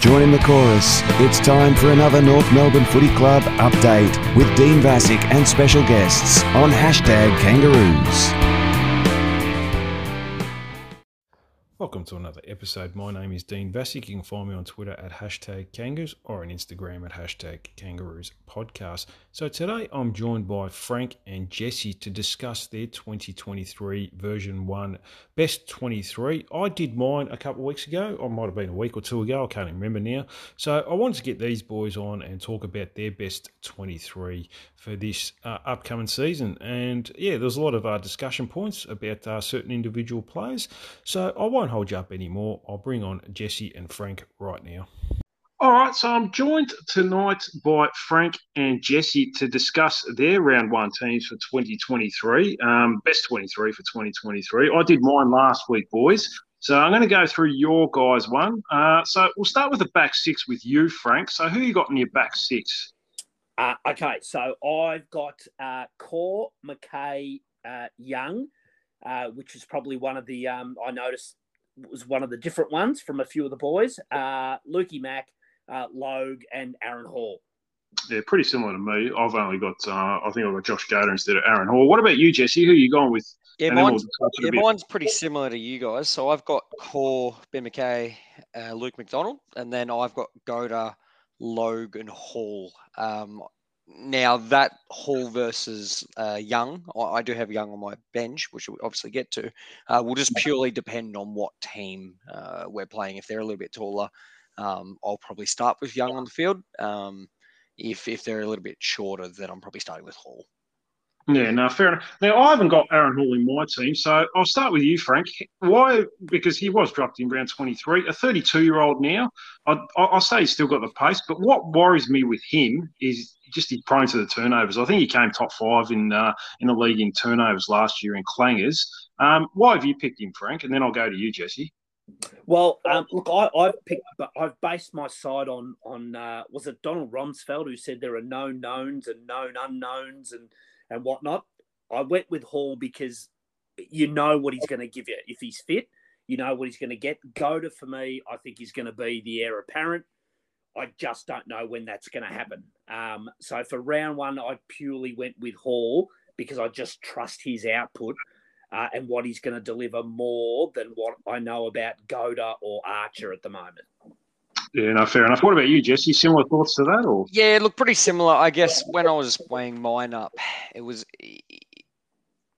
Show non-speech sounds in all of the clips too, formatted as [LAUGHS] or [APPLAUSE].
Join in the chorus. It's time for another North Melbourne Footy Club update with Dean Vassick and special guests on hashtag Kangaroos. Welcome to another episode. My name is Dean Vassick. You can find me on Twitter at hashtag Kangaroos or on Instagram at hashtag Kangaroos Podcast. So today I'm joined by Frank and Jesse to discuss their 2023 version 1 best 23. I did mine a couple of weeks ago. I might have been a week or two ago. I can't even remember now. So I wanted to get these boys on and talk about their best 23 for this uh, upcoming season. And yeah, there's a lot of uh, discussion points about uh, certain individual players. So I won't hold you up anymore. I'll bring on Jesse and Frank right now. All right, so I'm joined tonight by Frank and Jesse to discuss their round one teams for 2023, um, best 23 for 2023. I did mine last week, boys. So I'm going to go through your guys' one. Uh, so we'll start with the back six with you, Frank. So who you got in your back six? Uh, okay, so I've got uh, Corr, McKay, uh, Young, uh, which is probably one of the um, I noticed was one of the different ones from a few of the boys. Uh, Lukey Mack, uh, Logue, and Aaron Hall. Yeah, pretty similar to me. I've only got, uh, I think I've got Josh Goater instead of Aaron Hall. What about you, Jesse? Who are you going with? Yeah, mine's, yeah mine's pretty similar to you guys. So I've got Corr, Ben McKay, uh, Luke McDonald, and then I've got Goater, Logue, and Hall. Um, now that Hall versus uh, Young, I, I, do have Young on my bench, which we'll obviously get to. Uh, will just purely depend on what team uh, we're playing. If they're a little bit taller, um, I'll probably start with Young on the field. Um, if if they're a little bit shorter, then I'm probably starting with Hall. Yeah, no, fair enough. Now, I haven't got Aaron Hall in my team, so I'll start with you, Frank. Why? Because he was dropped in round 23, a 32 year old now. I, will say he's still got the pace, but what worries me with him is just he's prone to the turnovers. I think he came top five in uh, in the league in turnovers last year in clangers. Um, why have you picked him, Frank? And then I'll go to you, Jesse. Well, um, look, I, I've picked, I've based my side on on uh, was it Donald Rumsfeld who said there are no knowns and known unknowns and and whatnot. I went with Hall because you know what he's going to give you if he's fit. You know what he's going to get. Goater for me, I think he's going to be the heir apparent. I just don't know when that's going to happen. Um, so for round one, I purely went with Hall because I just trust his output uh, and what he's going to deliver more than what I know about Goater or Archer at the moment. Yeah, no, fair enough. What about you, Jesse? Similar thoughts to that, or? Yeah, look, pretty similar. I guess when I was weighing mine up, it was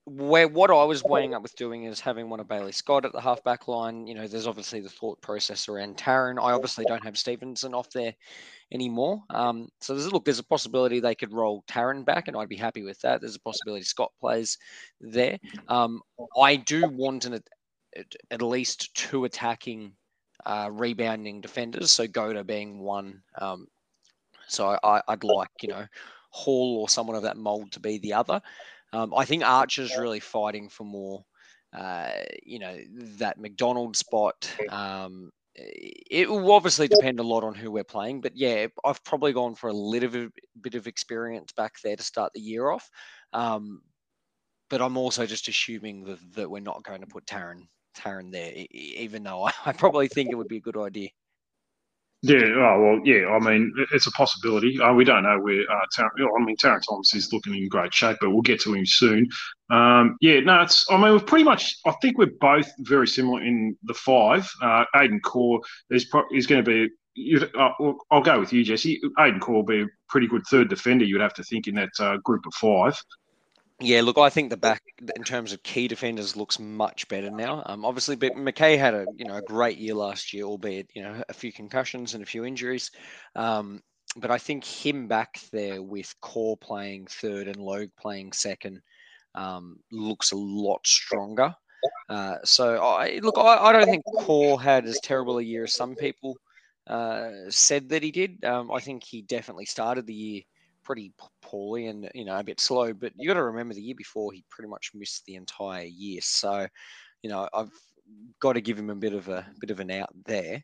where what I was weighing up with doing is having one of Bailey Scott at the halfback line. You know, there's obviously the thought process around Tarryn. I obviously don't have Stephenson off there anymore. Um, so there's look, there's a possibility they could roll Tarryn back, and I'd be happy with that. There's a possibility Scott plays there. Um, I do want an, at least two attacking uh, rebounding defenders. So Goater being one. Um, so I, would like you know Hall or someone of that mold to be the other. Um, I think Archer's really fighting for more. Uh, you know that McDonald spot. Um, it will obviously depend a lot on who we're playing, but yeah, I've probably gone for a little bit of experience back there to start the year off. Um, but I'm also just assuming that, that we're not going to put Tarryn Tarryn there, even though [LAUGHS] I, probably think it would be a good idea. Yeah, oh, well, yeah. I mean, it's a possibility. Uh, we don't know where uh. I mean, Tarryn Thomas is looking in great shape, but we'll get to him soon. Um, yeah, no, it's. I mean, we're pretty much. I think we're both very similar in the five. Uh, Aidan Corr is pro- is going to be. You, uh, I'll go with you, Jesse. Aiden Corr will be a pretty good third defender. You'd have to think in that uh, group of five. Yeah, look, I think the back in terms of key defenders looks much better now. Um, obviously, but McKay had a you know a great year last year, albeit you know a few concussions and a few injuries. Um, but I think him back there with Corr playing third and Logue playing second um, looks a lot stronger. Uh, so I look, I, I, don't think Corr had as terrible a year as some people uh, said that he did. Um, I think he definitely started the year pretty poorly and you know a bit slow. But you got to remember the year before he pretty much missed the entire year. So you know I've got to give him a bit of a bit of an out there.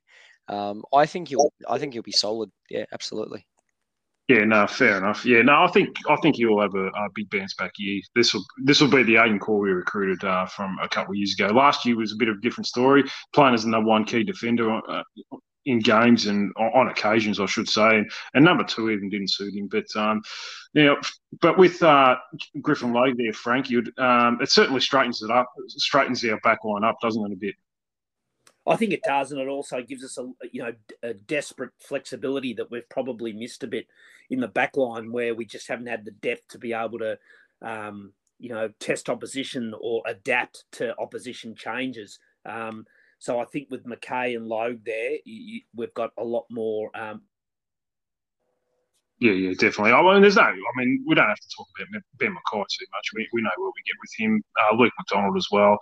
Um, I think he'll I think he'll be solid. Yeah, absolutely. Yeah, no, fair enough. Yeah, no, I think I think he'll have a, a big bounce back year. This will this will be the Aidan Corr we recruited uh, from a couple of years ago. Last year was a bit of a different story, playing as the number one key defender uh, in games and on occasions, I should say. And, and number two even didn't suit him. But um, now, but with uh, Griffin Logue there, Frank, you'd um, it certainly straightens it up, straightens our back line up, doesn't it, a bit? I think it does, and it also gives us a you know a desperate flexibility that we've probably missed a bit in the back line, where we just haven't had the depth to be able to um, you know test opposition or adapt to opposition changes. Um, so I think with McKay and Logue there, you, we've got a lot more. Um... yeah, yeah, definitely. I mean, there's no. I mean, we don't have to talk about Ben McKay too much. We, we know where we get with him. Uh, Luke McDonald as well,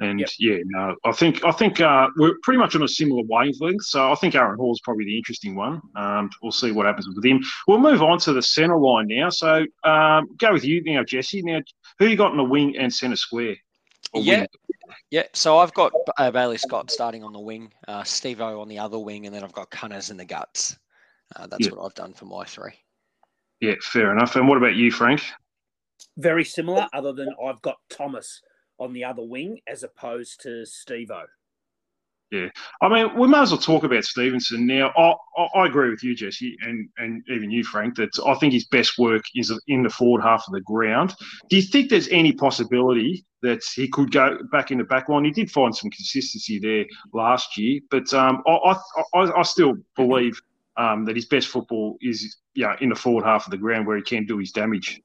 and yep. yeah, no, I think I think uh, we're pretty much on a similar wavelength. So I think Aaron Hall is probably the interesting one. Um, we'll see what happens with him. We'll move on to the centre line now. So um, go with you now, Jesse. Now, who you got in the wing and centre square? Yeah. Wing? Yeah, so I've got uh, Bailey Scott starting on the wing, uh, Steve O on the other wing, and then I've got Cunners in the guts. Uh, that's yeah. what I've done for my three. Yeah, fair enough. And what about you, Frank? Very similar, other than I've got Thomas on the other wing as opposed to Steve O. Yeah, I mean, we might as well talk about Stephenson now. I, I, I, agree with you, Jesse, and and even you, Frank, that I think his best work is in the forward half of the ground. Do you think there's any possibility that he could go back in the back line? He did find some consistency there last year, but um, I, I, I still believe um, that his best football is yeah in the forward half of the ground where he can do his damage.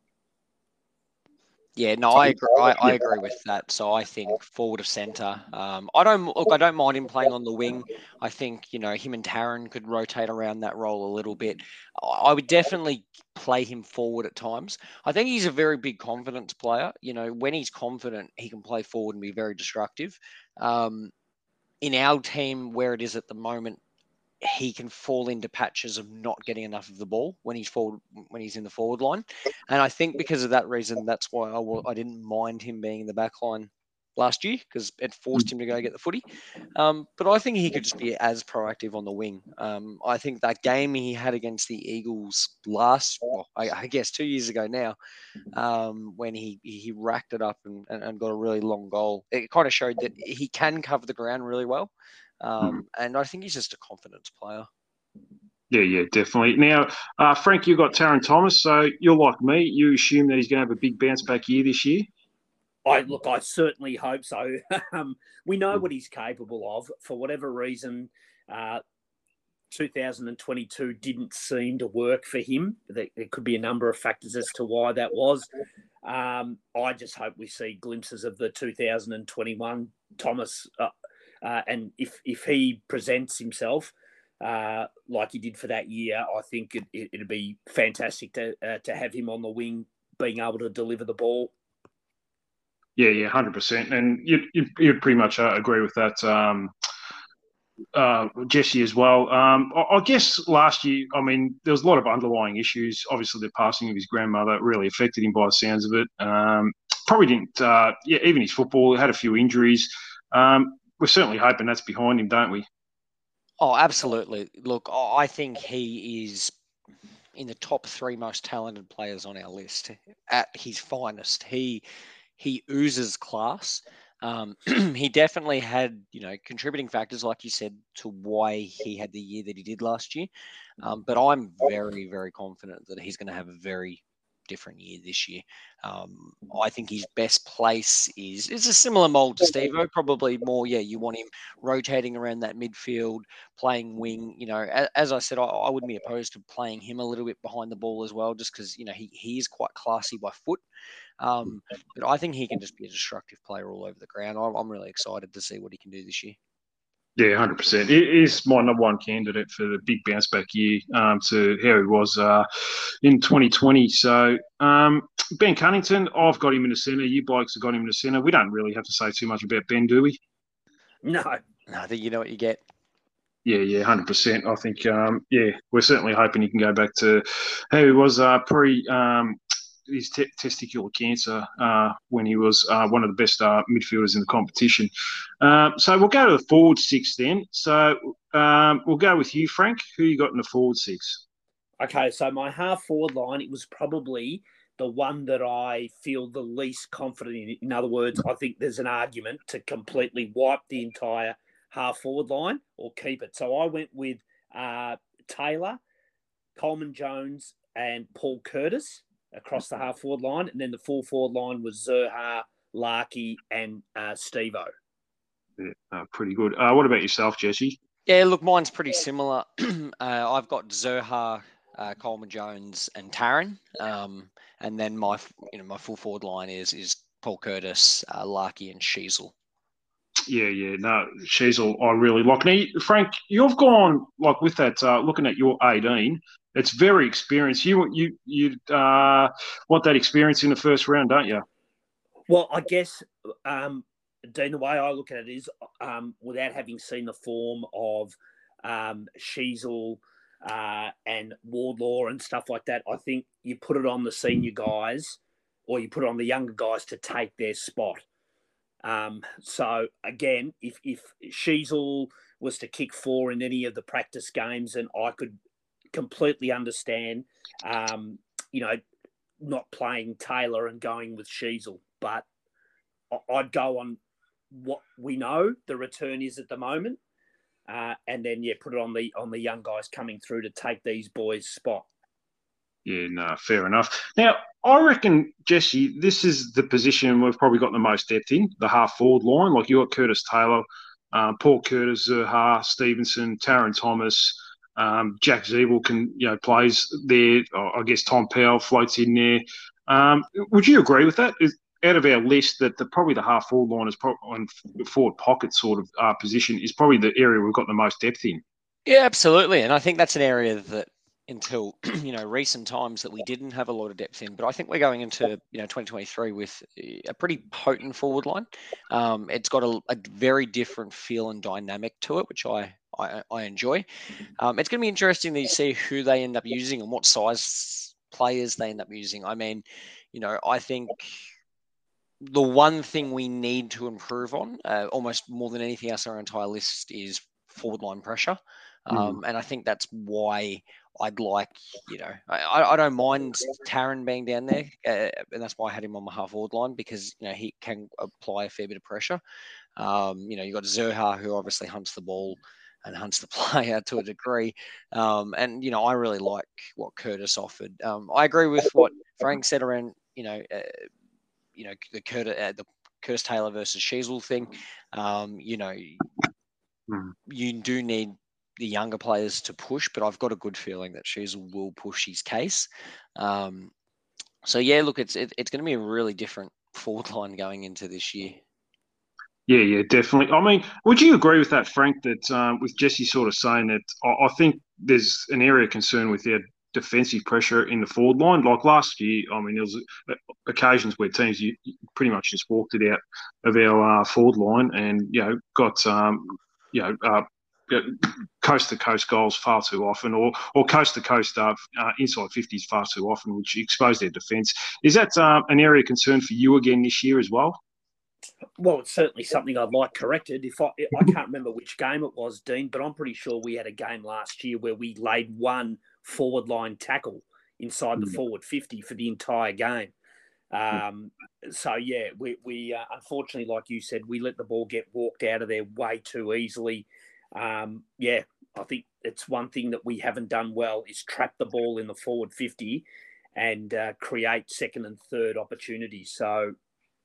Yeah, no, I agree. I, I, agree with that. So I think forward of centre. Um, I don't look. I don't mind him playing on the wing. I think you know him and Tarryn could rotate around that role a little bit. I would definitely play him forward at times. I think he's a very big confidence player. You know, when he's confident, he can play forward and be very destructive. Um, in our team, where it is at the moment, he can fall into patches of not getting enough of the ball when he's forward when he's in the forward line, and I think because of that reason, that's why I, I didn't mind him being in the back line last year because it forced him to go get the footy. Um, but I think he could just be as proactive on the wing. Um, I think that game he had against the Eagles last, well, I, I, guess two years ago now, um, when he he racked it up and, and, and got a really long goal, it kind of showed that he can cover the ground really well. Um, mm. And I think he's just a confidence player. Yeah, yeah, definitely. Now, uh, Frank, you've got Tarryn Thomas, so you're like me. You assume that he's going to have a big bounce back year this year. I look, I certainly hope so. [LAUGHS] um, we know hmm. what he's capable of. For whatever reason, uh, 2022 didn't seem to work for him. There, there, could be a number of factors as to why that was. Um, I just hope we see glimpses of the 2021 Thomas uh, uh, and if if he presents himself uh, like he did for that year, I think it, it, would be fantastic to uh, to have him on the wing, being able to deliver the ball. Yeah, yeah, hundred percent, and you you pretty much uh, agree with that. Um, uh, Jesse as well. Um, I, I, guess last year, I mean, there was a lot of underlying issues. Obviously, the passing of his grandmother really affected him by the sounds of it. Um, probably didn't, uh, yeah, even his football had a few injuries. Um, we're certainly hoping that's behind him, don't we? Oh, absolutely. Look, I think he is in the top three most talented players on our list at his finest. He he oozes class. Um, [CLEARS THROAT] he definitely had, you know, contributing factors, like you said, to why he had the year that he did last year. Um, but I'm very, very confident that he's going to have a very different year this year. Um, I think his best place is it's a similar mold to Steve probably more. Yeah, you want him rotating around that midfield, playing wing. You know, as, as I said, I, I, wouldn't be opposed to playing him a little bit behind the ball as well, just because you know he he is quite classy by foot. Um, but I think he can just be a destructive player all over the ground. I'm, I'm really excited to see what he can do this year. Yeah, hundred percent. It is my number one candidate for the big bounce back year um, to how he was uh, in 2020. So um, Ben Cunnington, I've got him in the centre. You blokes have got him in the centre. We don't really have to say too much about Ben, do we? No, no. I think you know what you get. Yeah, yeah, hundred percent. I think, um, yeah, we're certainly hoping he can go back to how he was uh, pre um, his te- testicular cancer uh, when he was uh, one of the best uh, midfielders in the competition. Uh, so we'll go to the forward six then. So um, we'll go with you, Frank. Who you got in the forward six? Okay, so my half forward line, it was probably the one that I feel the least confident in. In other words, I think there's an argument to completely wipe the entire half forward line or keep it. So I went with uh, Taylor, Coleman Jones, and Paul Curtis across the half forward line, and then the full forward line was Zurhaar, Larkey, and uh, Stevo. Yeah, uh, pretty good. Uh, what about yourself, Jesse? Yeah, look, mine's pretty similar. [CLEARS THROAT] uh, I've got Zurhaar, uh, Coleman Jones, and Tarryn, um, and then my you know my full forward line is is Paul Curtis, uh, Larkey, and Sheezel. Yeah, yeah, no, Sheezel, I really like. Now, Frank, you've gone like with that. Uh, looking at your eighteen, it's very experienced. You you you uh, want that experience in the first round, don't you? Well, I guess, um, Dean, the way I look at it is, um, without having seen the form of um, Sheezel uh, and Wardlaw and stuff like that, I think you put it on the senior guys or you put it on the younger guys to take their spot. Um, so again, if if Sheezel was to kick four in any of the practice games, and I could completely understand, um, you know, not playing Taylor and going with Sheezel, but I'd go on what we know the return is at the moment, uh, and then yeah, put it on the on the young guys coming through to take these boys' spot. Yeah, no, fair enough. Now, I reckon, Jesse, this is the position we've probably got the most depth in, the half forward line. Like you got Curtis Taylor, uh, Paul Curtis, Zurhaar, Stephenson, Tarryn Thomas, um, Jack Ziebell can, you know, plays there. I guess Tom Powell floats in there. Um, would you agree with that? Is, out of our list, that the, probably the half forward line is probably on forward pocket sort of uh, position is probably the area we've got the most depth in. Yeah, absolutely, and I think that's an area that until [CLEARS THROAT] you know recent times that we didn't have a lot of depth in. But I think we're going into you know 2023 with a pretty potent forward line. Um, it's got a, a, very different feel and dynamic to it, which I I, I enjoy. Um, it's going to be interesting to see who they end up using and what size players they end up using. I mean, you know, I think the one thing we need to improve on, uh, almost more than anything else on our entire list, is forward line pressure. Hmm. Um, mm. And I think that's why I'd like, you know, I, I don't mind Tarryn being down there, uh, and that's why I had him on my half forward line because you know he can apply a fair bit of pressure. Um, you know, you got Zurhaar who obviously hunts the ball and hunts the [LAUGHS] player to a degree, um, and you know I really like what Curtis offered. Um, I agree with what Frank said around you know, uh, you know the Curtis uh, the Curtis Taylor versus Sheezel thing. Um, you know, mm. you do need the younger players to push, but I've got a good feeling that Sheezel will push his case. Um, so yeah, look, it's it, it's going to be a really different forward [LAUGHS] line going into this year. Yeah, yeah, definitely. I mean, would you agree with that, Frank? That um, with Jesse sort of saying that, I, I, think there's an area of concern with their defensive pressure in the forward line. Like last year, I mean, there was uh, occasions where teams you, pretty much just walked it out of our uh, forward line, and you know got um, you know uh, coast to coast goals far too often, or or coast to coast uh, uh, inside fifties far too often, which expose their defence. Is that uh, an area of concern for you again this year as well? Well, it's certainly something I'd like corrected. If I I can't remember which game it was, Dean, but I'm pretty sure we had a game last year where we laid one forward line tackle inside mm. the hmm. forward fifty for the entire game. Um, so yeah, we we uh, unfortunately, like you said, we let the ball get walked out of there way too easily um, yeah, I think it's one thing that we haven't done well is trap the ball in the forward 50 and uh, create second and third opportunities. So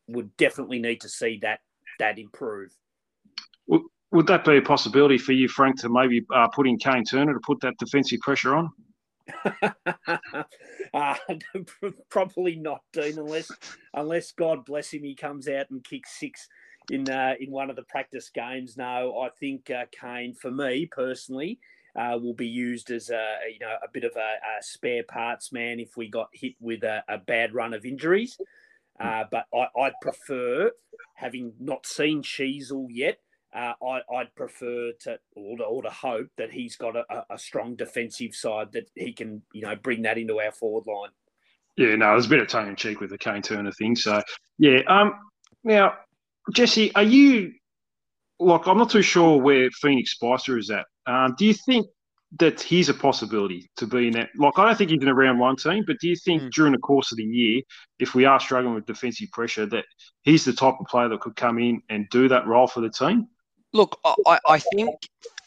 would definitely need to see that that improve. Would that be a possibility for you, Frank, to maybe uh, put in Kane Turner to put that defensive pressure on? [LAUGHS] uh, [LAUGHS] probably not, Dean, unless unless God bless him, he comes out and kicks six in uh, in one of the practice games. No, I think uh, Kane, for me personally, uh, will be used as a you know a bit of a, a spare parts man if we got hit with a, a bad run of injuries. Uh, but I, would prefer, having not seen Sheezel yet, uh, I, would prefer to or, to or, to hope that he's got a, a strong defensive side that he can you know bring that into our forward line. Yeah, no, there's a bit of tongue in cheek with the Kane Turner thing. So, yeah. Um, now, Jesse, are you like I'm not too sure where Phoenix Spicer is at. Um, do you think that he's a possibility to be in that? Like, I don't think he's in a round one team, but do you think mm. during the course of the year, if we are struggling with defensive pressure, that he's the type of player that could come in and do that role for the team? Look, I, I think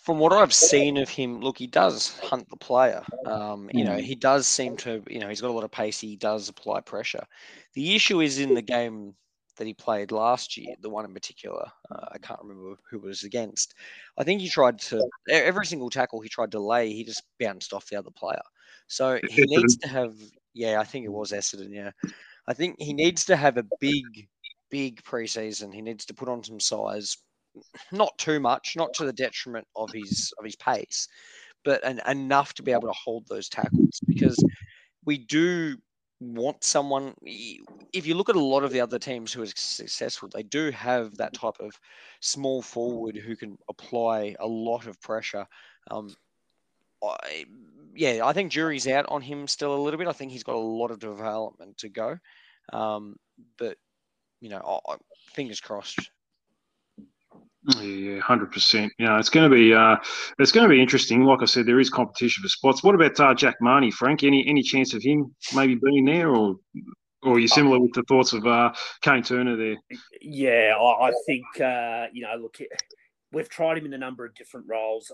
from what I've seen of him, look, he does hunt the player. Um, you know, mm. he does seem to, you know, he's got a lot of pace. He does apply pressure. The issue is in the game that he played last year, the one in particular. Uh, I can't remember who was against. I think he tried to every single tackle he tried to lay, he just bounced off the other player. So he needs to have, yeah, I think it was Essendon. Yeah, I think he needs to have a big, big preseason. He needs to put on some size, not too much, not to the detriment of his of his pace, but an, enough to be able to hold those tackles because we do want someone. If you look at a lot of the other teams who are successful, they do have that type of small forward who can apply a lot of pressure. Um, I, yeah, I think jury's out on him still a little bit. I think he's got a lot of development to go, um, but you know, I, fingers crossed. Yeah, hundred percent. You know, it's going to be uh, it's going to be interesting. Like I said, there is competition for spots. What about uh, Jack Mahony, Frank? Any any chance of him maybe being there, or or are you similar with the thoughts of uh, Kane Turner there? Yeah, I, I think uh, you know. Look, we've tried him in a number of different roles.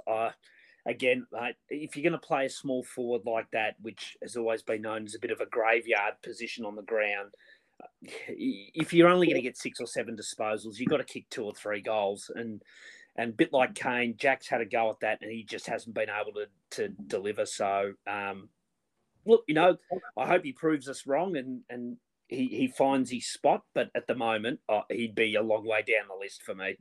Again, if you're going to play a small forward like that, which has always been known as a bit of a graveyard position on the ground, if you're only going to get six or seven disposals, you've got to kick two or three goals. And and a bit like Kane, Jack's had a go at that, and he just hasn't been able to to deliver. So, um, look, you know, I hope he proves us wrong and and he, he finds his spot. But at the moment, uh, he'd be a long way down the list for me.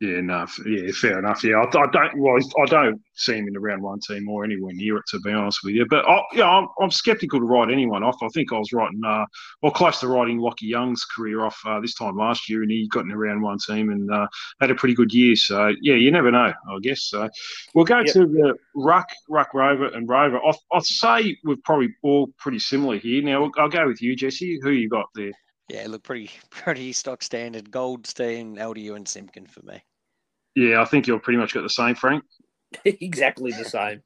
Yeah, no, yeah, fair enough. Yeah, I, I, don't. Well, I don't see him in the round one team or anywhere near it, to be honest with you. But I, yeah, I'm, I'm sceptical to write anyone off. I think I was writing, uh, well, close to writing Lachie Young's career off uh, this time last year, and he got in the round one team and uh, had a pretty good year. So yeah, you never know. I guess. So we'll go yep. to the ruck, ruck rover, and rover. I, I'd say we're probably all pretty similar here. Now I'll go with you, Jesse. Who you got there? Yeah, look pretty [LAUGHS] pretty stock standard. Goldstein, LDU, and Simpkin for me. Yeah, I think you've pretty much got the same, Frank. [LAUGHS] exactly the same.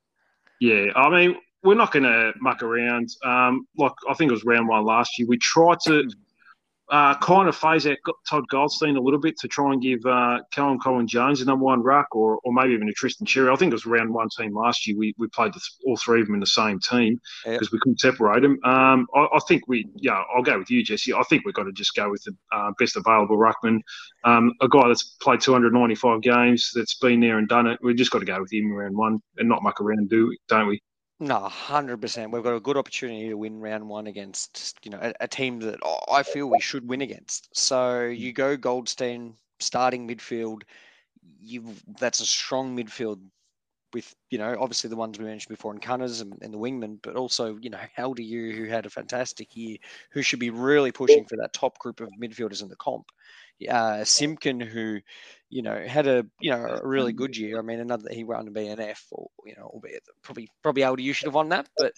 Yeah, I mean, we're not going to muck around. Um, like I think it was round one last year. We tried to [CLEARS THROAT] uh, kind of phase out Todd Goldstein a little bit to try and give uh, Callum Coleman Jones a number one ruck, or, or maybe even a Tristan Xerri. I think it was round one team last year. We, we played all three of them in the same team because yep. we couldn't separate them. Um, I, I, think we, yeah, I'll go with you, Jesse. I think we've got to just go with the uh, best available ruckman, um, a guy that's played 295 games, that's been there and done it. We've just got to go with him round one and not muck around, do don't we? No, hundred percent. We've got a good opportunity to win round one against you know a, a, team that I feel we should win against. So mm. you go Goldstein starting midfield. You that's a strong midfield with you know obviously the ones we mentioned before in Cunners and, and the wingman, but also you know LDU who had a fantastic year, who should be really pushing for that top group of midfielders in the comp uh, Simpkin, who, you know, had a you know a really good year. I mean, another he won a BNF, or you know, albeit probably probably you should have won that. But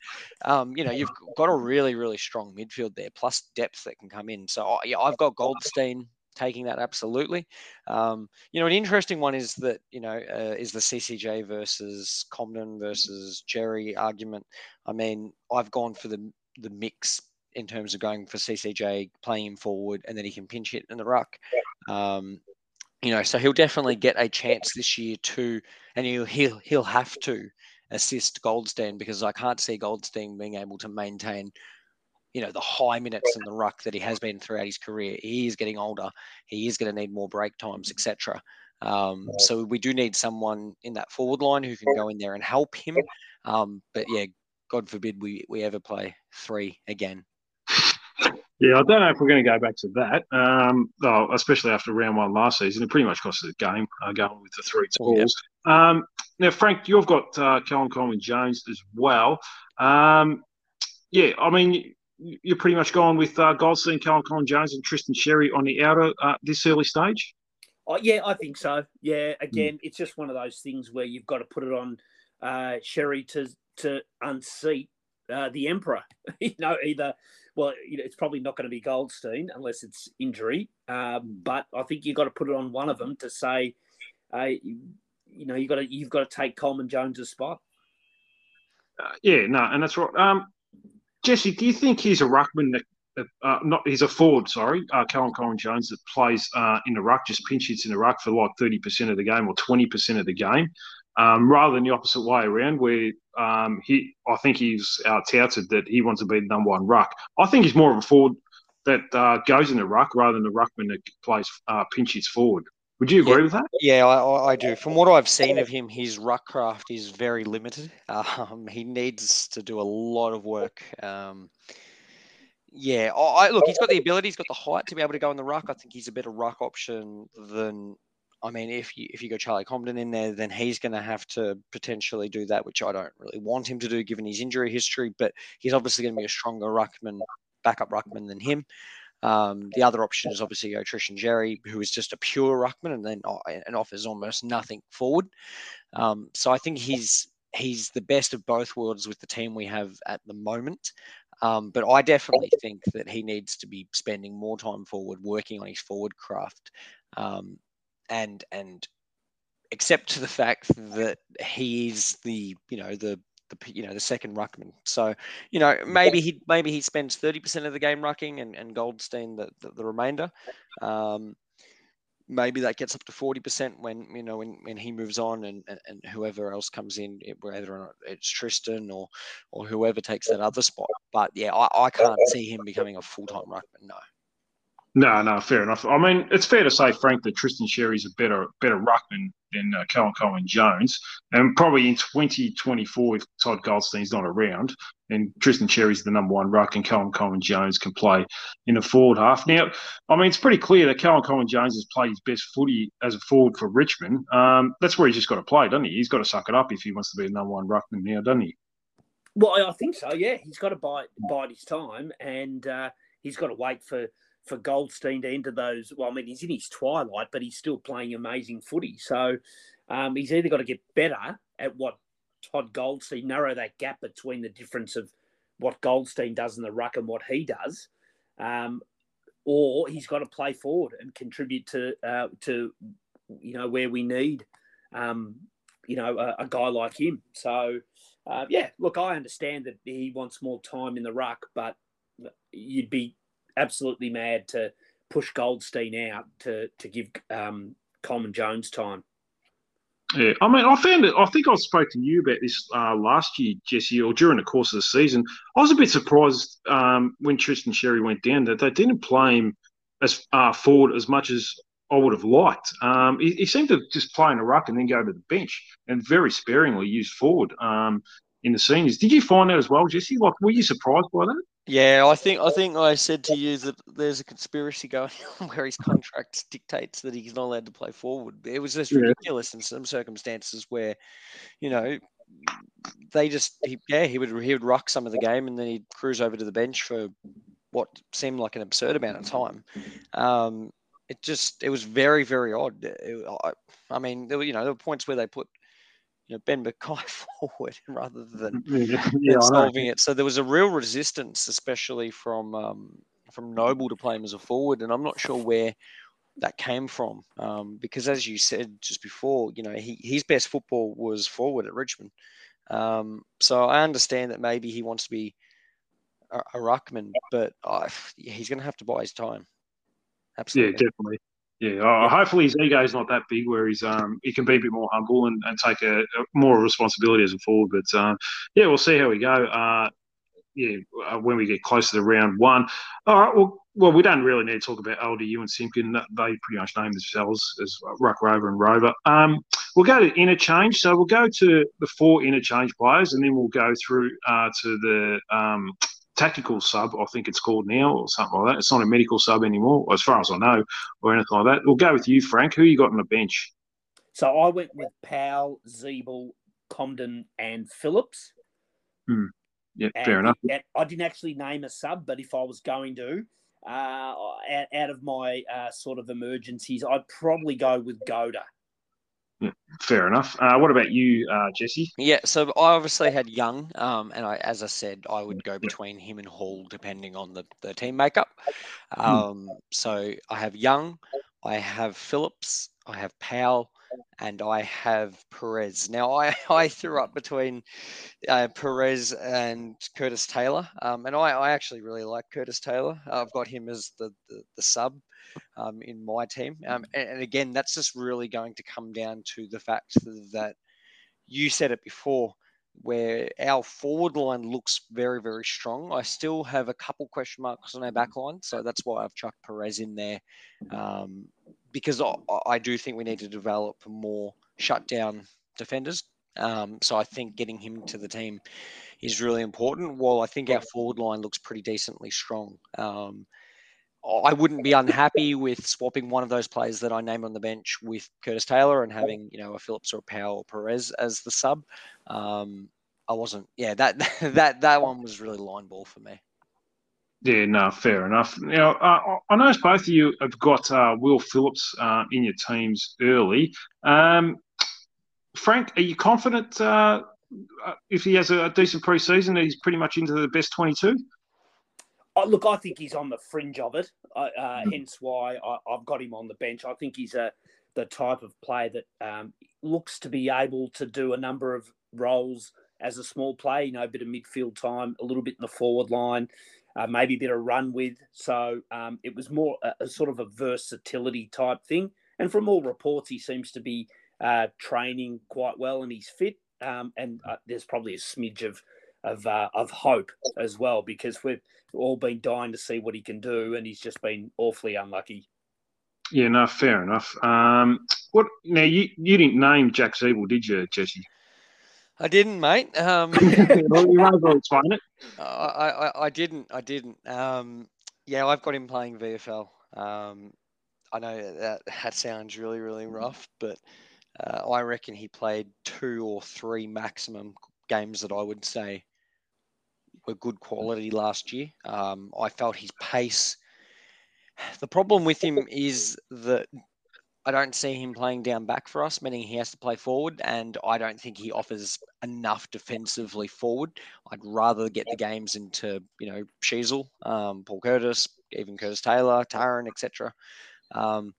um, you know, you've got a really really strong midfield there, plus depth that can come in. So yeah, I've got Goldstein taking that absolutely. Um, you know, an interesting one is that you know uh, is the CCJ versus Comben versus Xerri argument. I mean, I've gone for the the mix in terms of going for CCJ, playing him forward, and then he can pinch hit in the ruck. Um, you know, so he'll definitely get a chance this year too, and he'll he'll he'll have to assist Goldstein because I can't see Goldstein being able to maintain, you know, the high minutes in the ruck that he has been throughout his career. He is getting older. He is going to need more break times, etc. Um, so we do need someone in that forward line who can go in there and help him. Um, but yeah, God forbid we, we ever play three again. Yeah, I don't know if we're going to go back to that. Um, oh, especially after round one last season, it pretty much cost the game uh, going with the three tools. Um, now, Frank, you've got uh, Callum Coleman Jones as well. Um, yeah, I mean, you're pretty much going with uh, Goldstein, Callum Coleman Jones, and Tristan Xerri on the outer uh, this early stage. Oh, yeah, I think so. Yeah, again, mm. it's just one of those things where you've got to put it on uh, Xerri to to unseat uh, the emperor. [LAUGHS] you know, either well, you know, it's probably not going to be Goldstein unless it's injury. Um, but I think you've got to put it on one of them to say, uh, you, you, know, you've got to you've got to take Coleman Jones's spot. Uh, yeah, no, and that's right. Um, Jesse, do you think he's a ruckman that uh, not he's a forward, sorry, uh, Callum Coleman Jones that plays uh, in the ruck, just pinch hits in the ruck for like thirty percent of the game or twenty percent of the game, um, rather than the opposite way around, where um, he I think he's uh, touted that he wants to be the number one ruck. I think he's more of a forward that uh, goes in the ruck rather than the ruckman that plays uh, pinch hits forward. Would you agree yeah, with that? Yeah, I, I, do. From what I've seen of him, his ruck craft is very limited. [LAUGHS] Um, he needs to do a lot of work. Um, yeah, I, look, he's got the ability, he's got the height to be able to go in the ruck. I think he's a better ruck option than. I mean, if you if you go Charlie Comben in there, then he's going to have to potentially do that, which I don't really want him to do given his injury history. But he's obviously going to be a stronger ruckman, backup ruckman than him. Um, the other option is obviously go Tristan Xerri, who is just a pure ruckman and then and offers almost nothing forward. Um, so I think he's he's the best of both worlds with the team we have at the moment. Um, but I definitely think that he needs to be spending more time forward, working on his forward craft, um, and and except to the fact that he is the you know the the you know the second ruckman. So you know maybe he maybe he spends thirty percent of the game rucking and, and Goldstein the the, the remainder. Um, maybe that gets up to 40% when you know when, when he moves on and, and, whoever else comes in whether or not it's tristan or or whoever takes that other spot but yeah i, I can't see him becoming a full-time ruckman no no, no, fair enough. I mean, it's fair to say, Frank, that Tristan Xerri's a better better ruckman than uh, Callum Coleman Jones, and probably in 2024, if Todd Goldstein's not around, and Tristan Xerri's the number one ruck, and Callum Coleman Jones can play in the forward half. Now, I mean, it's pretty clear that Callum Coleman Jones has played his best footy as a forward for Richmond. Um, that's where he's just got to play, doesn't he? He's got to suck it up if he wants to be the number one ruckman now, doesn't he? Well, I think so. Yeah, he's got to bide bide his time, and uh, he's got to wait for for Goldstein to enter those. Well, I mean, he's in his twilight, but he's still playing amazing footy. So um, he's either got to get better at what Todd Goldstein, narrow that gap between the difference of what Goldstein does in the ruck and what he does, um, or he's got to play forward and contribute to uh, to you know where we need um, you know a, a, guy like him. So uh, yeah, look, I understand that he wants more time in the ruck, but you'd be absolutely mad to push Goldstein out to to give um, Coleman Jones time. Yeah, I mean, I found it. I think I spoke to you about this uh, last year, Jesse, or during the course of the season. I was a bit surprised um, when Tristan Xerri went down that they didn't play him as uh, forward as much as I would have liked. Um, he, he, seemed to just play in a ruck and then go to the bench, and very sparingly use forward um, in the seniors. Did you find that as well, Jesse? Like, were you surprised by that? Yeah, I think I think I said to you that there's a conspiracy going [LAUGHS] on where his contract dictates that he's not allowed to play forward. It was just ridiculous in some circumstances where, you know, they just he, yeah he would he would rock some of the game and then he'd cruise over to the bench for what seemed like an absurd amount of time. Um, it just it was very very odd. It, I, I, mean, there were you know there were points where they put you know, Ben McKay [LAUGHS] forward [LAUGHS] rather than, [LAUGHS] yeah, than solving it. So there was a real resistance, especially from um, from Noble to play him as a forward, and I'm not sure where that came from um, because, as you said just before, you know, he, his best football was forward at Richmond. Um, so I understand that maybe he wants to be a, a ruckman, but uh, he's going to have to buy his time. Absolutely. Yeah, definitely. Yeah, uh, hopefully his ego is not that big where he's um he can be a bit more humble and, and take a, a more responsibility as a forward. But um, yeah, we'll see how we go. Uh, yeah, uh, when we get closer to round one. All right, well, well, we don't really need to talk about LDU and Simpkin. They pretty much name themselves as Ruck Rover and Rover. Um, we'll go to interchange. So we'll go to the four interchange players, and then we'll go through uh, to the um, tactical sub, I think it's called now, or something like that. It's not a medical sub anymore, as far as I know, or anything like that. We'll go with you, Frank. Who you got on the bench? So I went with Powell, Ziebell, Comben, and Phillips. Hmm. Yeah, and fair enough. I didn't actually name a sub, but if I was going to, uh, out, out of my uh, sort of emergencies, I'd probably go with Goater. Fair enough. Uh, what about you, uh, Jesse? Yeah, so I obviously had Young, um, and I, as I said, I would go between him and Hall depending on the, the team makeup. Hmm. Um, so I have Young, I have Phillips, I have Powell, and I have Perez. Now, I, [LAUGHS] I threw up between uh, Perez and Curtis Taylor, um, and I, I actually really like Curtis Taylor. I've got him as the, the, the sub um, in my team. Um, and, and, again, that's just really going to come down to the fact that you said it before, where our forward line looks very, very strong. I still have a couple question marks on our back line, so that's why I've chucked Perez in there. Um, because I, I, do think we need to develop more shutdown defenders. Um, so I think getting him to the team is really important. While I think our forward line looks pretty decently strong. Um, I wouldn't be unhappy with swapping one of those players that I named on the bench with Curtis Taylor and having you know a Phillips or a Powell or Perez as the sub. Um, I wasn't. Yeah, that [LAUGHS] that that one was really line ball for me. Yeah, no, fair enough. Now, uh, I know both of you have got uh, Will Phillips uh, in your teams early. Um, Frank, are you confident uh, uh, if he has a decent preseason, he's pretty much into the best 22? Oh, look, I think he's on the fringe of it. Uh, mm. Hence why I, have got him on the bench. I think he's a the type of player that um, looks to be able to do a number of roles as a small player. You know, a bit of midfield time, a little bit in the forward line, uh, maybe a bit of run with. So um, it was more a, a, sort of a versatility type thing. And from all reports, he seems to be uh, training quite well and he's fit. Um, and uh, there's probably a smidge of of uh, of hope as well because we've all been dying to see what he can do, and he's just been awfully unlucky. Yeah, no, fair enough. Um, what now? You you didn't name Jack Ziebell, did you, Jesse? I didn't, mate. Um, [LAUGHS] well, you might as well explain it. I, I, I didn't. I didn't. Um, yeah, I've got him playing VFL. Um, I know that that sounds really, really rough, but uh, I reckon he played two or three maximum games that I would say were good quality last year. Um, I felt his pace. The problem with him is that I don't see him playing down back for us, meaning he has to play forward, and I don't think he offers enough defensively forward. I'd rather get the games into you know Sheezel, um, Paul Curtis, even Curtis Taylor, Tarryn, etc. Um,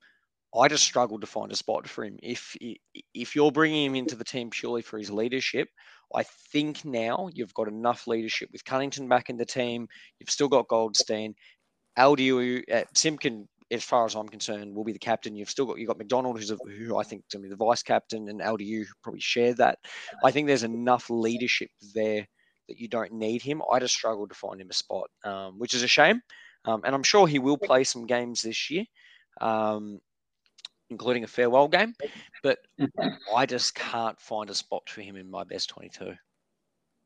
I just struggled to find a spot for him. If if you're bringing him into the team purely for his leadership, I think now you've got enough leadership with Cunnington back in the team. You've still got Goldstein, LDU, uh, Simpkin. As far as I'm concerned, will be the captain. You've still got you got McDonald, who's a, who I think is going to be the vice captain, and LDU probably share that. I think there's enough leadership there that you don't need him. I just struggled to find him a spot, um, which is a shame. Um, and I'm sure he will play some games this year. Um, including a farewell game. But [LAUGHS] I just can't find a spot for him in my best 22.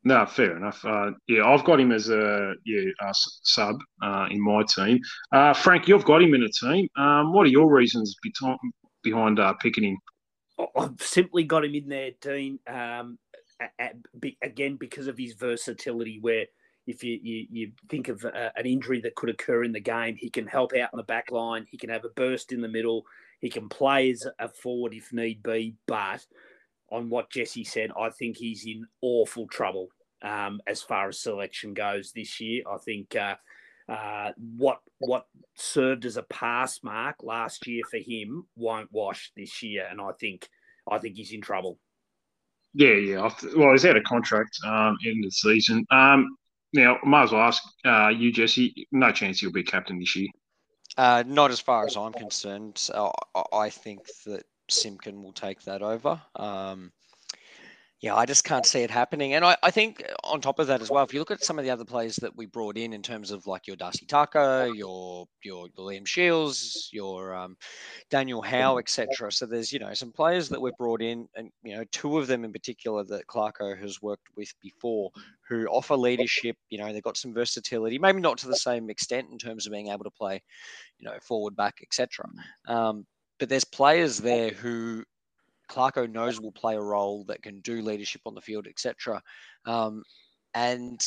No, fair enough. Uh, yeah, I've got him as a yeah a sub uh, in my team. Uh, Frank, you've got him in a team. Um, what are your reasons behind uh, picking him? I've simply got him in there, Dean. Um, again, because of his versatility, where if you, you, you think of a, uh, an injury that could occur in the game, he can help out in the back line. He can have a burst in the middle. He can play as a forward if need be, but on what Jesse said, I think he's in awful trouble um, as far as selection goes this year. I think uh, uh, what what served as a pass mark last year for him won't wash this year, and I think I think he's in trouble. Yeah, yeah. Well, he's out of contract um, in the season. Um, now, I might as well ask uh, you, Jesse. No chance he'll be captain this year. Uh, not as far as I'm concerned. So I think that Simpkin will take that over. Um, yeah, I just can't see it happening. And I, I think on top of that as well, if you look at some of the other players that we brought in in terms of like your Darcy Tucker, your your, your Liam Shiels, your um, Daniel Howe, etc. So there's you know some players that we've brought in, and you know two of them in particular that Clarko has worked with before, who offer leadership. You know they've got some versatility, maybe not to the same extent in terms of being able to play, you know, forward, back, etc. Um, but there's players there who Clarko knows will play a role that can do leadership on the field, etc. Um, and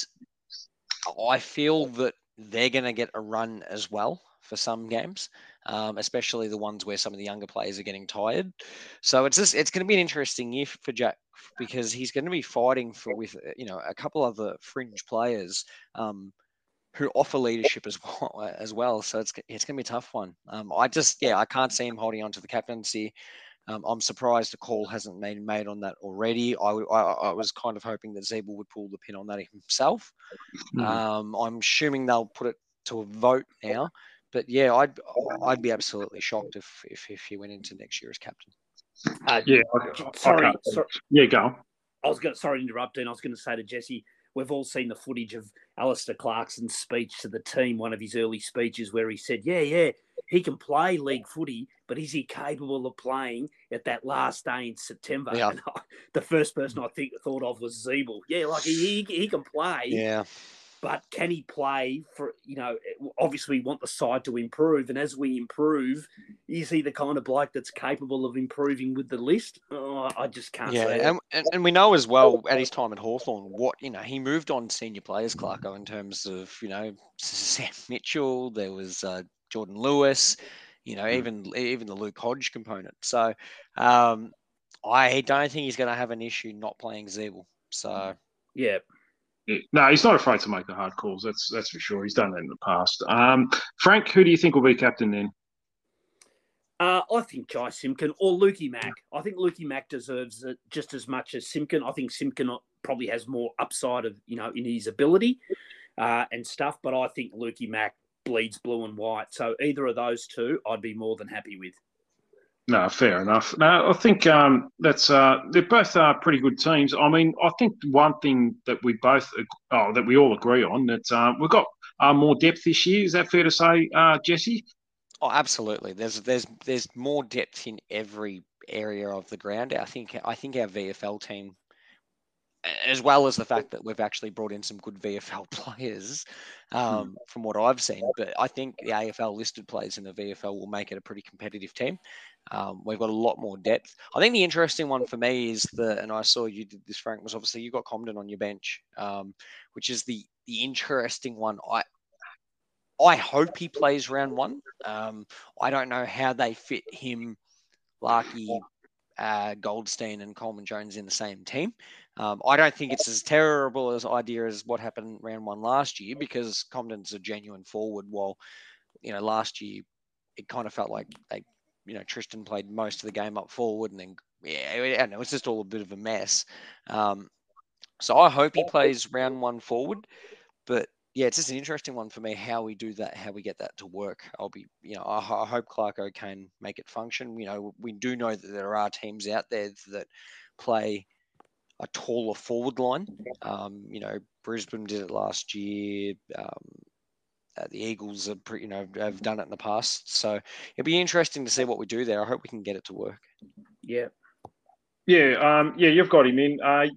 I feel that they're going to get a run as well for some games, um, especially the ones where some of the younger players are getting tired. So it's just it's going to be an interesting year for Jack because he's going to be fighting for with you know a couple other fringe players. Um, who offer leadership as well [LAUGHS] as well. So it's it's going to be a tough one. Um, I just yeah I can't see him holding on to the captaincy. Um, I'm surprised a call hasn't been made on that already. I, I, I, was kind of hoping that Ziebell would pull the pin on that [LAUGHS] himself. Mm. Um, I'm assuming they'll put it to a vote now. But yeah, I'd I'd be absolutely shocked if if, if he went into next year as captain. Uh, yeah, I, sorry, sorry, yeah, go. I was going. Sorry to interrupt, and I was going to say to Jesse, we've all seen the footage of Alastair Clarkson's speech to the team, one of his early speeches where he said, "Yeah, yeah, he can play league footy, but is he capable of playing at that last day in September?" Yeah. I, the first person I think thought of was Ziebell. Yeah, like he, he, he can play. Yeah but can he play for you know obviously we want the side to improve and as we improve is he the kind of bloke that's capable of improving with the list oh, i just can't yeah and, and, and, we know as well at his time at hawthorn what you know he moved on senior players clarko in terms of you know [LAUGHS] sam mitchell there was uh, jordan lewis you know hmm. even even the luke hodge component so um, i don't think he's going to have an issue not playing Ziebell. so yeah no, he's not afraid to make the hard calls. That's that's for sure. He's done that in the past. Um, Frank, who do you think will be captain then? Uh, I think Jy Simpkin or Lukey Mack. I think Lukey Mack deserves it just as much as Simpkin. I think Simpkin probably has more upside of you know in his ability uh, and stuff, but I think Lukey Mack bleeds blue and white. So either of those two, I'd be more than happy with. No, fair enough. No, I think um, that's uh, they're both uh, pretty good teams. I mean, I think one thing that we both oh, that we all agree on that uh, we've got uh, more depth this year. Is that fair to say, uh, Jesse? Oh, absolutely. There's there's there's more depth in every area of the ground. I think I think our VFL team as well as the fact that we've actually brought in some good VFL [LAUGHS] players um, from what I've seen. But I think the AFL listed players in the VFL will make it a pretty competitive team. Um, we've got a lot more depth. I think the interesting one for me is the, and I saw you did this, Frank, was obviously you got Comben on your bench, um, which is the the interesting one. I I hope he plays round one. Um, I don't know how they fit him, Larkey, uh, Goldstein, and Coleman Jones in the same team. Um, I don't think it's as terrible as idea as what happened round one last year because Comben's a genuine forward. While you know last year it kind of felt like they, you know, Tristan played most of the game up forward, and then yeah, I know, it's just all a bit of a mess. Um, so I hope he plays round one forward, but yeah, it's just an interesting one for me how we do that, how we get that to work. I'll be, you know, I, I hope Clarko can make it function. You know, we do know that there are teams out there that play a taller forward line. Um, you know, Brisbane did it last year. Um, uh, the Eagles are, pretty, you know, have done it in the past. So it'll be interesting to see what we do there. I hope we can get it to work. Yeah. Yeah. Um, yeah. You've got him in. Uh,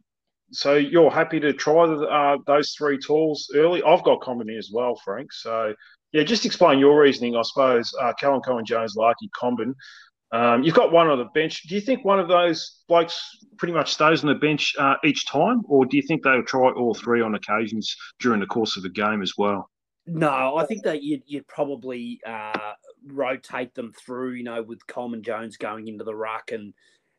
so you're happy to try the, uh, those three tools early. I've got Comben as well, Frank. So yeah, just explain your reasoning, I suppose. Uh, Callum Coleman Jones, Larkey Comben. Um, you've got one on the bench. Do you think one of those blokes pretty much stays on the bench uh, each time, or do you think they'll try all three on occasions during the course of the game as well? No, I think that you'd, you'd probably uh, rotate them through, you know, with Coleman Jones going into the ruck and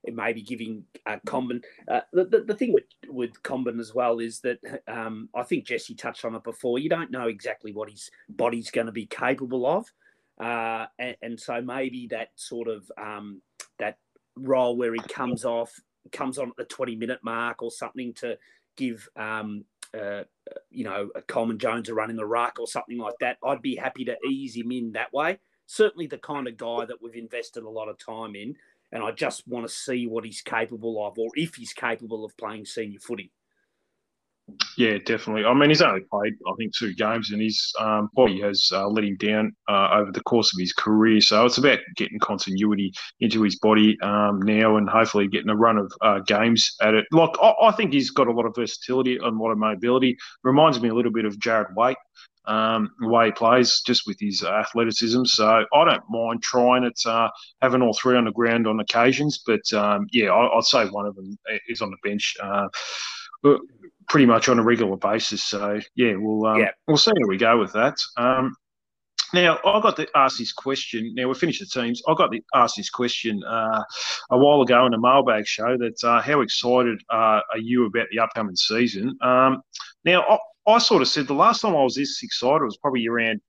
maybe giving uh, Comben. Uh, the, the, the, thing with, with Comben as well is that um, I think Jesse touched on it before. You don't know exactly what his body's going to be capable of. Uh, and, and, so maybe that sort of um, that role where he comes off, comes on at the 20 minute mark or something to give, um, uh, you know, a Coleman Jones a run in the ruck or something like that. I'd be happy to ease him in that way. Certainly the kind of guy that we've invested a lot of time in. And I just want to see what he's capable of or if he's capable of playing senior footy. Yeah, definitely. I mean, he's only played, I think, two games, and his um, body has uh, let him down uh, over the course of his career. So it's about getting continuity into his body um, now, and hopefully getting a run of uh, games at it. Like, I, I, think he's got a lot of versatility and a lot of mobility. Reminds me a little bit of Jarrad Waite. Um, the way he plays, just with his athleticism. So I don't mind trying it, uh, having all three on the ground on occasions. But um, yeah, I, would say one of them is on the bench. Uh, pretty much on a regular basis. So yeah, we'll um, yeah. we'll see how we go with that. Um, now I got to ask this question. Now we finished the teams. I got to ask this question uh, a while ago in a mailbag show. That uh, how excited uh, are you about the upcoming season? Um, now I, I, sort of said the last time I was this excited was probably around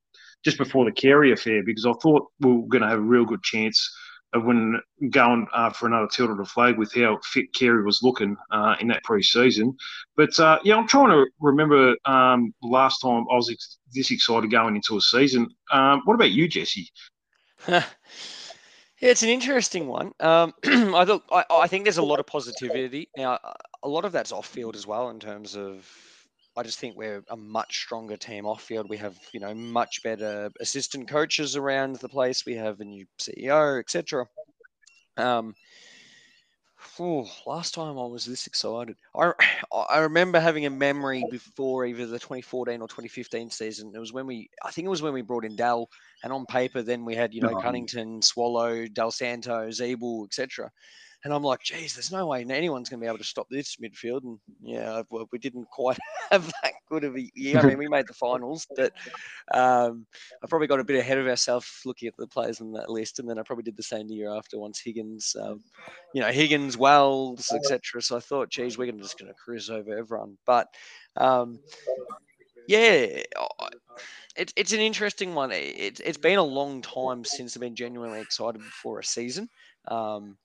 just before the Carey affair because I thought we were going to have a real good chance when going uh, for another tilt of the flag with how fit Carey was looking uh, in that pre-season. But uh, yeah, I'm trying to remember um, last time I was ex- this excited going into a season. Um, what about you, Jesse? yeah, [LAUGHS] it's an interesting one. Um, [CLEARS THROAT] I I, I think there's a lot of positivity now. A lot of that's off field as well in terms of I just think we're a much stronger team off field. We have, you know, much better assistant coaches around the place. We have a new CEO, etc. Um, last time I was this excited, I I remember having a memory before either the 2014 or 2015 season. It was when we, I think it was when we brought in Dal, and on paper then we had you know Cunnington, Swallow, Dal Santo, Ziebell, etc. And I'm like, geez, there's no way anyone's going to be able to stop this midfield. And yeah, well, we didn't quite [LAUGHS] have that good of a year. I mean, we made the finals, but um, I probably got a bit ahead of ourselves looking at the players on that list. And then I probably did the same the year after once Higgins, um, you know, Higgins, Wells, etc. So I thought, geez, we're just going to cruise over everyone. But um, yeah, it's it's an interesting one. It, it's been a long time since I've been genuinely excited before a season. Um,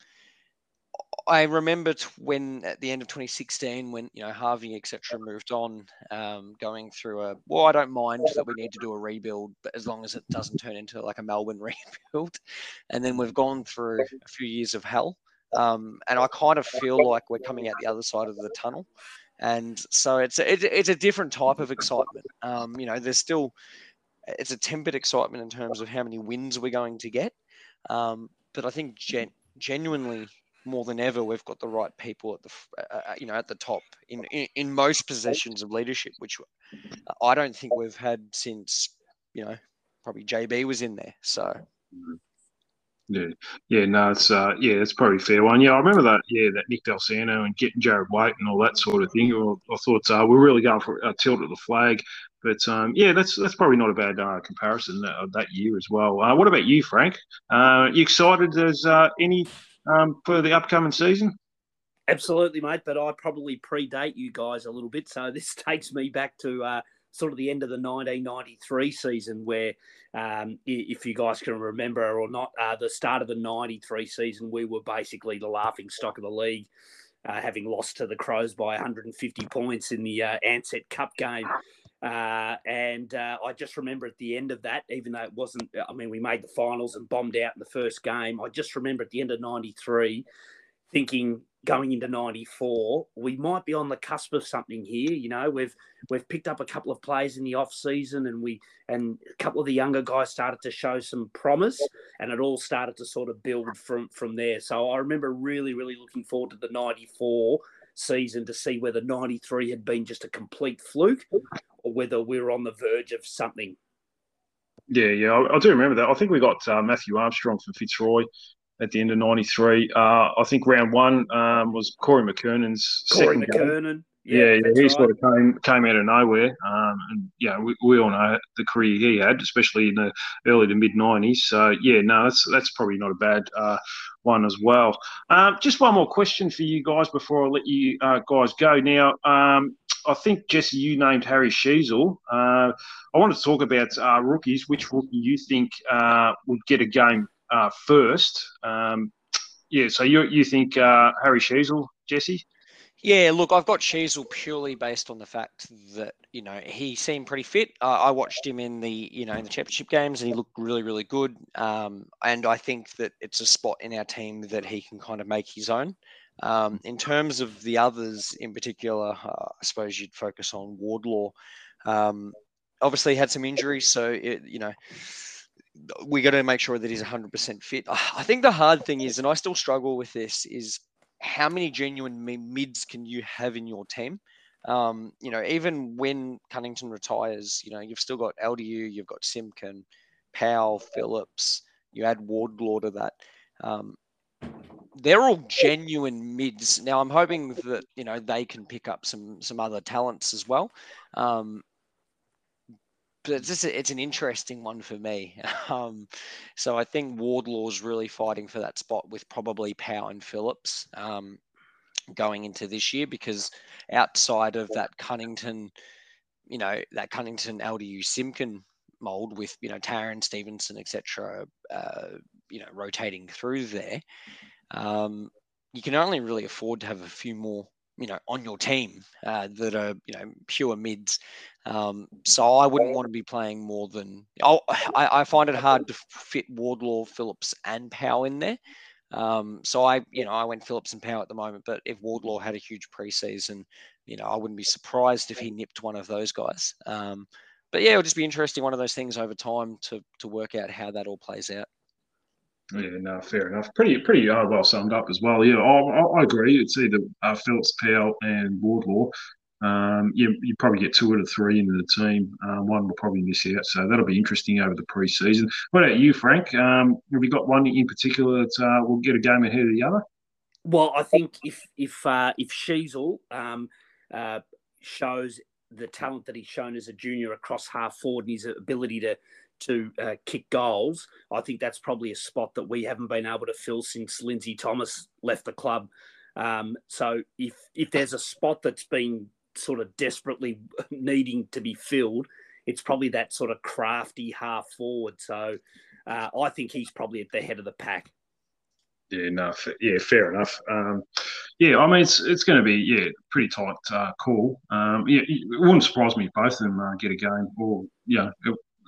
I remember when at the end of 2016, when you know Harvey etc. moved on, um, going through a well, I don't mind that we need to do a rebuild, but as long as it doesn't turn into like a Melbourne [LAUGHS] rebuild, and then we've gone through a few years of hell, um, and I kind of feel like we're coming out the other side of the tunnel, and so it's a, it's a different type of excitement. Um, you know, there's still it's a tempered excitement in terms of how many wins we're going to get, um, but I think gen- genuinely more than ever, we've got the right people at the uh, uh, you know at the top in, in, in most positions of leadership, which I don't think we've had since you know probably JB was in there. So. Yeah, yeah, no, it's uh, yeah, it's probably fair one. Yeah, I remember that. Yeah, that Nick Dal Santo and getting Jarrad Waite and all that sort of thing. I thought uh, we're really going for a tilt at the flag, but um, yeah, that's that's probably not a bad uh, comparison that, that year as well. Uh, what about you, Frank? Uh, you excited as uh, any um, for the upcoming season? Absolutely, mate. But I probably predate you guys a little bit. So [LAUGHS] this takes me back to uh, sort of the end of the 1993 season, where, um, if you guys can remember or not, uh, the start of the 93 season, we were basically the laughing stock of the league. Uh, having lost to the Crows by 150 points in the uh, Ansett Cup game. Uh, and uh, I just remember at the end of that, even though it wasn't, I mean, we made the finals and bombed out in the first game. I just remember at the end of 93 thinking going into 94 we might be on the cusp of something here you know we've we've picked up a couple of plays in the off season and we and a couple of the younger guys started to show some promise and it all started to sort of build from from there so i remember really really looking forward to the 94 season to see whether 93 had been just a complete fluke or whether we were on the verge of something. Yeah, yeah, I, I do remember that. I think we got uh, Matthew Armstrong from Fitzroy at the end of '93. Uh, I think round one um, was Corey McKernan's Corey second McKernan. Game. Yeah, yeah, he right. sort of came came out of nowhere, um, and yeah, we, we all know the career he had, especially in the early to mid '90s. So yeah, no, that's that's probably not a bad uh, one as well. Um, just one more question for you guys before I let you uh, guys go. Now, um, I think Jesse, you named Harry Sheezel. Uh, I want to talk about uh, rookies. Which rookie you think uh, would get a game uh, first? Um, yeah, so you you think uh, Harry Sheezel, Jesse? Yeah, look, I've got Sheezel purely based on the fact that you know he seemed pretty fit. Uh, I watched him in the you know in the championship games, and he looked really really good. Um, and I think that it's a spot in our team that he can kind of make his own. Um, in terms of the others in particular, uh, I suppose you'd focus on Wardlaw. Um, obviously, had some injuries, so it, you know we got to make sure that he's 100% fit. I think the hard thing is, and I still struggle with this, is how many genuine mids can you have in your team? Um, you know, even when Cunnington retires, you know, you've still got LDU, you've got Simpkin, Powell, Phillips, you add Wardlaw to that. Um, they're all genuine mids. Now I'm hoping that you know they can pick up some some other talents as well. Um, but it's just it's an interesting one for me. [LAUGHS] Um, so I think Wardlaw's really fighting for that spot with probably Powell and Phillips um, going into this year because outside of that Cunnington, you know that Cunnington LDU Simpkin mold with you know Tarryn Stephenson etc. Uh, you know rotating through there, um, you can only really afford to have a few more you know on your team uh, that are you know pure mids. Um, so I wouldn't want to be playing more than. Oh, [SIGHS] I, I find it hard to fit Wardlaw, Phillips, and Powell in there. Um, so I, you know, I went Phillips and Powell at the moment, but if Wardlaw had a huge preseason, you know, I wouldn't be surprised if he nipped one of those guys. Um, but yeah, it'll just be interesting, one of those things over time to to work out how that all plays out. Yeah, no, fair enough. Pretty, pretty uh, well summed up as well. Yeah, I, I, agree. It's either uh, Powell, and Wardlaw. Um, you, you probably get two out of three into the team. Uh, one will probably miss out, so that'll be interesting over the pre-season. What about you, Frank? Um, have you got one in particular that uh, will get a game ahead of the other? Well, I think if if uh, if Sheezel um, uh, shows the talent that he's shown as a junior across half forward and his ability to to uh, kick goals, I think that's probably a spot that we haven't been able to fill since Lindsay Thomas left the club. Um, so if if there's a spot that's been sort of desperately [LAUGHS] needing to be filled, it's probably that sort of crafty half forward. So uh, I think he's probably at the head of the pack. Yeah, no, yeah, fair enough. Um, yeah, I mean, it's it's going to be yeah, pretty tight uh, call. Um, yeah, it wouldn't surprise me if both of them uh, get a game, or yeah,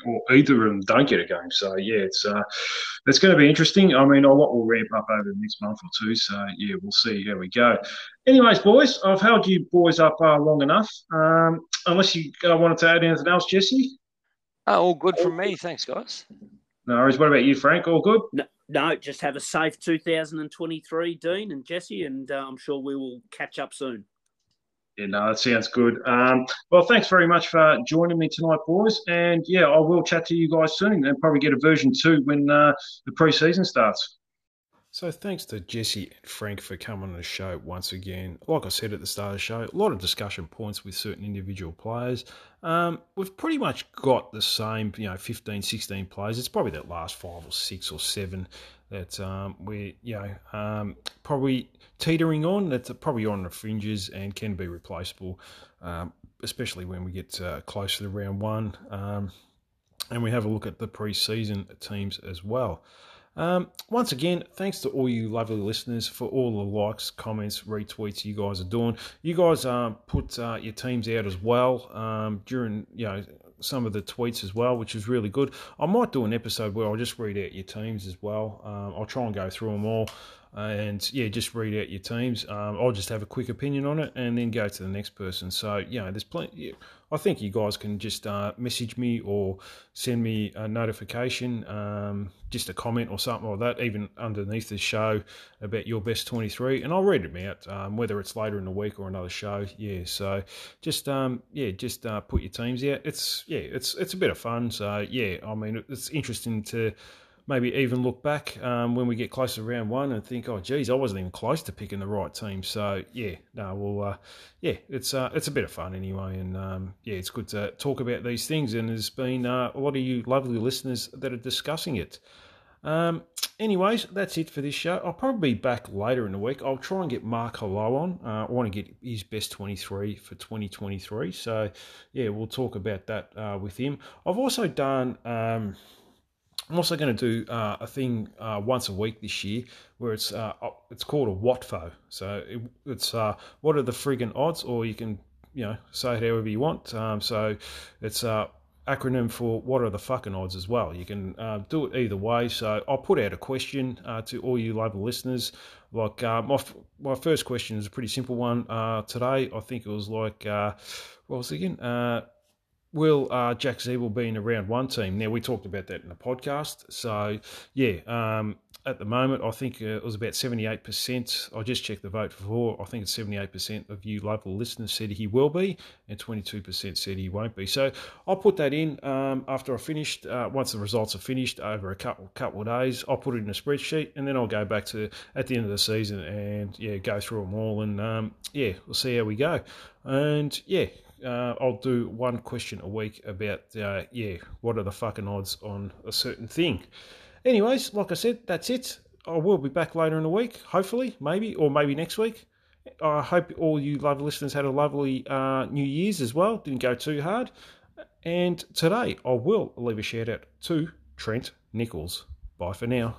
or either of them don't get a game. So yeah, it's uh, it's going to be interesting. I mean, a lot will ramp up over the next month or two. So yeah, we'll see how we go. Anyways, boys, I've held you boys up uh, long enough. Um, unless you uh, wanted to add anything else, Jesse. Oh, all good from me. Thanks, guys. No worries. What about you, Frank? All good? No, no just have a safe 2023, Dean and Jesse, and uh, I'm sure we will catch up soon. Yeah, no, that sounds good. Um, well, thanks very much for joining me tonight, boys. And yeah, I will chat to you guys soon and probably get a version two when uh, the preseason starts. So thanks to Jesse and Frank for coming on the show once again. Like I said at the start of the show, a lot of discussion points with certain individual players. Um, we've pretty much got the same, you know, 15, 16 players. It's probably that last five or six or seven that um, we're, you know, um, probably teetering on. That's probably on the fringes and can be replaceable, um, especially when we get uh, closer to round one. Um, and we have a look at the pre-season teams as well. Um, once again, thanks to all you lovely listeners for all the likes, comments, retweets you guys are doing. You guys um, put uh, your teams out as well um, during you know some of the tweets as well, which is really good. I might do an episode where I'll just read out your teams as well. Um, I'll try and go through them all and yeah, just read out your teams. Um, I'll just have a quick opinion on it and then go to the next person. So you know, there's plenty. I think you guys can just uh, message me or send me a notification, um, just a comment or something like that, even underneath the show about your best 23, and I'll read them out, um, whether it's later in the week or another show. Yeah, so just um, yeah, just uh, put your teams out. It's yeah, it's it's a bit of fun. So yeah, I mean, it's interesting to maybe even look back um, when we get closer to round one and think, oh, geez, I wasn't even close to picking the right team. So yeah, no, well, uh, yeah, it's uh, it's a bit of fun anyway, and um, yeah, it's good to talk about these things. And there's been uh, a lot of you lovely listeners that are discussing it. Um, anyways, that's it for this show. I'll probably be back later in the week. I'll try and get Mark Hello on. Uh, I want to get his best 23 for 2023. So, yeah, we'll talk about that uh, with him. I've also done um, I'm also going to do uh, a thing uh, once a week this year where it's uh, it's called a WATFO. So it, it's uh, what are the friggin' odds, or you can you know say it however you want. Um, so it's a uh, acronym for what are the fucking odds as well. You can uh, do it either way. So I'll put out a question to all you local listeners. Like my my first question is a pretty simple one today. I think it was like what was it again? Will uh, Jack Ziebell be in a round one team? Now, we talked about that in the podcast. So, yeah, um, at the moment, I think uh, it was about 78%. I just checked the vote before. I think it's 78% of you local listeners said he will be, and 22% said he won't be. So I'll put that in um, after I finished. Uh, once the results are finished over a couple, couple of days, I'll put it in a spreadsheet, and then I'll go back to at the end of the season and, yeah, go through them all. And, um, yeah, we'll see how we go. And, yeah, uh, I'll do one question a week about, uh, yeah, what are the fucking odds on a certain thing. Anyways, like I said, that's it. I will be back later in the week, hopefully, maybe, or maybe next week. I hope all you lovely listeners had a lovely uh, New Year's as well. Didn't go too hard. And today I will leave a shout out to Trent Nichols. Bye for now.